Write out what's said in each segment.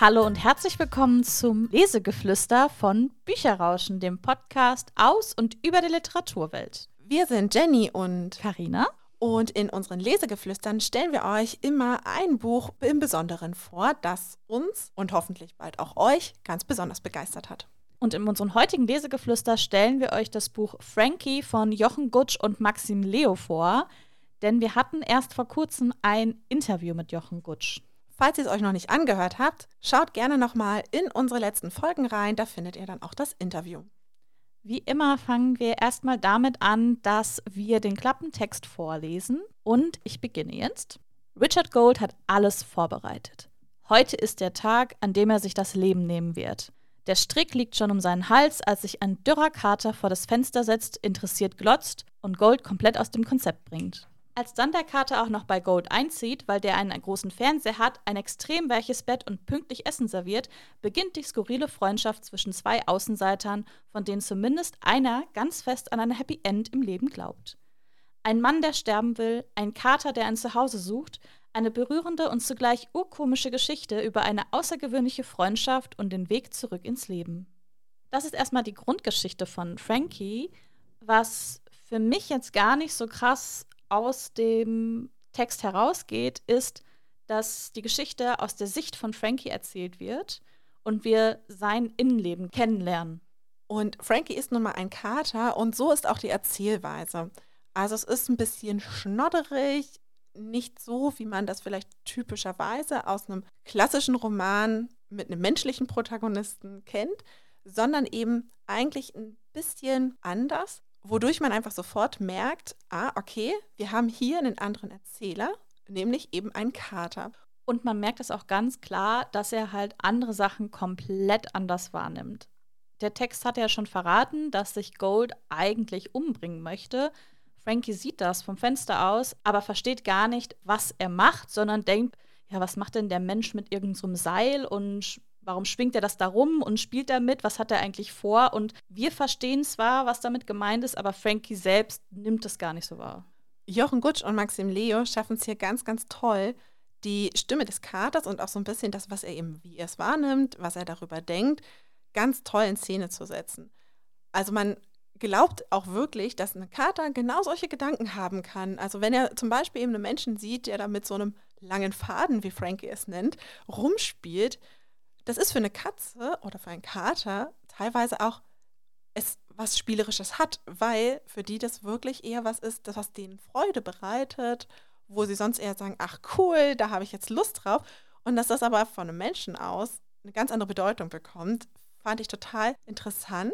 Hallo und herzlich willkommen zum Lesegeflüster von Bücherrauschen, dem Podcast aus und über die Literaturwelt. Wir sind Jenny und Karina. Und in unseren Lesegeflüstern stellen wir euch immer ein Buch im Besonderen vor, das uns und hoffentlich bald auch euch ganz besonders begeistert hat. Und in unserem heutigen Lesegeflüster stellen wir euch das Buch Frankie von Jochen Gutsch und Maxim Leo vor, denn wir hatten erst vor kurzem ein Interview mit Jochen Gutsch. Falls ihr es euch noch nicht angehört habt, schaut gerne nochmal in unsere letzten Folgen rein, da findet ihr dann auch das Interview. Wie immer fangen wir erstmal damit an, dass wir den Klappentext vorlesen und ich beginne jetzt. Richard Gold hat alles vorbereitet. Heute ist der Tag, an dem er sich das Leben nehmen wird. Der Strick liegt schon um seinen Hals, als sich ein dürrer Kater vor das Fenster setzt, interessiert glotzt und Gold komplett aus dem Konzept bringt. Als dann der Kater auch noch bei Gold einzieht, weil der einen großen Fernseher hat, ein extrem weiches Bett und pünktlich Essen serviert, beginnt die skurrile Freundschaft zwischen zwei Außenseitern, von denen zumindest einer ganz fest an ein Happy End im Leben glaubt. Ein Mann, der sterben will, ein Kater, der ein Zuhause sucht, eine berührende und zugleich urkomische Geschichte über eine außergewöhnliche Freundschaft und den Weg zurück ins Leben. Das ist erstmal die Grundgeschichte von Frankie, was für mich jetzt gar nicht so krass aus dem Text herausgeht, ist, dass die Geschichte aus der Sicht von Frankie erzählt wird und wir sein Innenleben kennenlernen. Und Frankie ist nun mal ein Kater und so ist auch die Erzählweise. Also es ist ein bisschen schnodderig, nicht so, wie man das vielleicht typischerweise aus einem klassischen Roman mit einem menschlichen Protagonisten kennt, sondern eben eigentlich ein bisschen anders wodurch man einfach sofort merkt, ah, okay, wir haben hier einen anderen Erzähler, nämlich eben einen Kater. Und man merkt es auch ganz klar, dass er halt andere Sachen komplett anders wahrnimmt. Der Text hat ja schon verraten, dass sich Gold eigentlich umbringen möchte. Frankie sieht das vom Fenster aus, aber versteht gar nicht, was er macht, sondern denkt, ja, was macht denn der Mensch mit irgendeinem so Seil und Warum schwingt er das da rum und spielt damit? Was hat er eigentlich vor? Und wir verstehen zwar, was damit gemeint ist, aber Frankie selbst nimmt es gar nicht so wahr. Jochen Gutsch und Maxim Leo schaffen es hier ganz, ganz toll, die Stimme des Katers und auch so ein bisschen das, was er eben, wie er es wahrnimmt, was er darüber denkt, ganz toll in Szene zu setzen. Also man glaubt auch wirklich, dass ein Kater genau solche Gedanken haben kann. Also wenn er zum Beispiel eben einen Menschen sieht, der da mit so einem langen Faden, wie Frankie es nennt, rumspielt, das ist für eine Katze oder für einen Kater teilweise auch es was Spielerisches hat, weil für die das wirklich eher was ist, das was denen Freude bereitet, wo sie sonst eher sagen, ach cool, da habe ich jetzt Lust drauf. Und dass das aber von einem Menschen aus eine ganz andere Bedeutung bekommt, fand ich total interessant,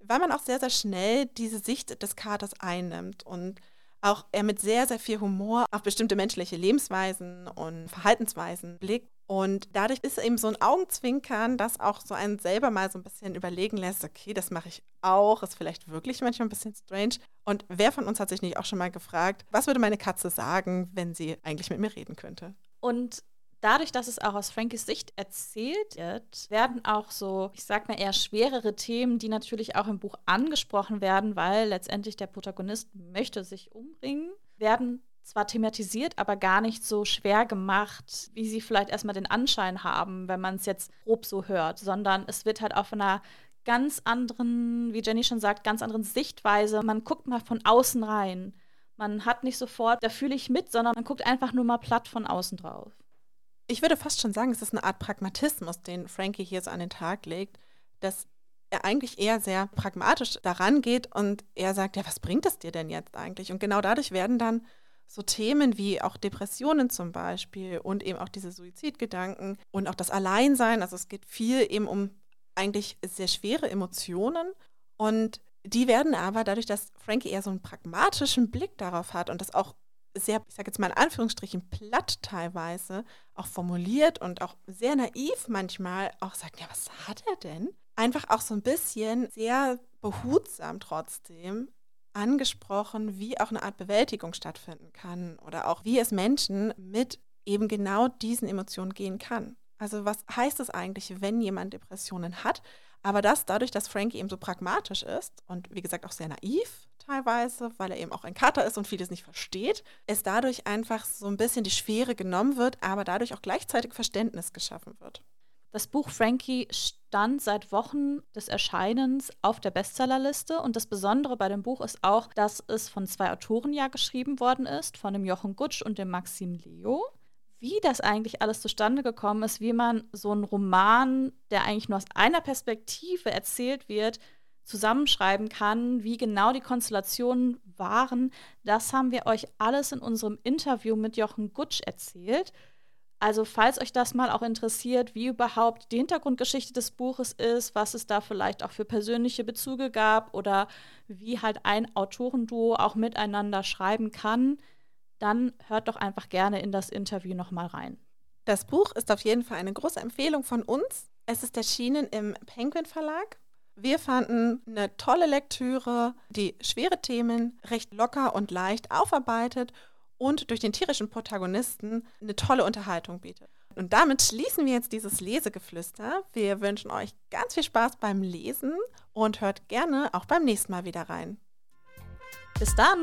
weil man auch sehr, sehr schnell diese Sicht des Katers einnimmt und auch er mit sehr, sehr viel Humor auf bestimmte menschliche Lebensweisen und Verhaltensweisen blickt. Und dadurch ist eben so ein Augenzwinkern, das auch so einen selber mal so ein bisschen überlegen lässt, okay, das mache ich auch, ist vielleicht wirklich manchmal ein bisschen strange. Und wer von uns hat sich nicht auch schon mal gefragt, was würde meine Katze sagen, wenn sie eigentlich mit mir reden könnte? Und dadurch, dass es auch aus Frankies Sicht erzählt wird, werden auch so, ich sag mal eher schwerere Themen, die natürlich auch im Buch angesprochen werden, weil letztendlich der Protagonist möchte sich umbringen, werden zwar thematisiert, aber gar nicht so schwer gemacht, wie sie vielleicht erstmal den Anschein haben, wenn man es jetzt grob so hört, sondern es wird halt auf einer ganz anderen, wie Jenny schon sagt, ganz anderen Sichtweise. Man guckt mal von außen rein. Man hat nicht sofort, da fühle ich mit, sondern man guckt einfach nur mal platt von außen drauf ich würde fast schon sagen, es ist eine Art Pragmatismus, den Frankie hier so an den Tag legt, dass er eigentlich eher sehr pragmatisch daran geht und er sagt, ja, was bringt es dir denn jetzt eigentlich? Und genau dadurch werden dann so Themen wie auch Depressionen zum Beispiel und eben auch diese Suizidgedanken und auch das Alleinsein, also es geht viel eben um eigentlich sehr schwere Emotionen und die werden aber dadurch, dass Frankie eher so einen pragmatischen Blick darauf hat und das auch sehr, ich sage jetzt mal in Anführungsstrichen, platt teilweise auch formuliert und auch sehr naiv manchmal auch sagt, ja, was hat er denn? Einfach auch so ein bisschen sehr behutsam trotzdem angesprochen, wie auch eine Art Bewältigung stattfinden kann oder auch wie es Menschen mit eben genau diesen Emotionen gehen kann. Also was heißt es eigentlich, wenn jemand Depressionen hat? Aber das dadurch, dass Frankie eben so pragmatisch ist und wie gesagt auch sehr naiv teilweise, weil er eben auch ein Kater ist und vieles nicht versteht, es dadurch einfach so ein bisschen die Schwere genommen wird, aber dadurch auch gleichzeitig Verständnis geschaffen wird. Das Buch Frankie stand seit Wochen des Erscheinens auf der Bestsellerliste und das Besondere bei dem Buch ist auch, dass es von zwei Autoren ja geschrieben worden ist, von dem Jochen Gutsch und dem Maxim Leo. Wie das eigentlich alles zustande gekommen ist, wie man so einen Roman, der eigentlich nur aus einer Perspektive erzählt wird, zusammenschreiben kann, wie genau die Konstellationen waren, das haben wir euch alles in unserem Interview mit Jochen Gutsch erzählt. Also falls euch das mal auch interessiert, wie überhaupt die Hintergrundgeschichte des Buches ist, was es da vielleicht auch für persönliche Bezüge gab oder wie halt ein Autorenduo auch miteinander schreiben kann, dann hört doch einfach gerne in das Interview nochmal rein. Das Buch ist auf jeden Fall eine große Empfehlung von uns. Es ist erschienen im Penguin Verlag. Wir fanden eine tolle Lektüre, die schwere Themen recht locker und leicht aufarbeitet und durch den tierischen Protagonisten eine tolle Unterhaltung bietet. Und damit schließen wir jetzt dieses Lesegeflüster. Wir wünschen euch ganz viel Spaß beim Lesen und hört gerne auch beim nächsten Mal wieder rein. Bis dann!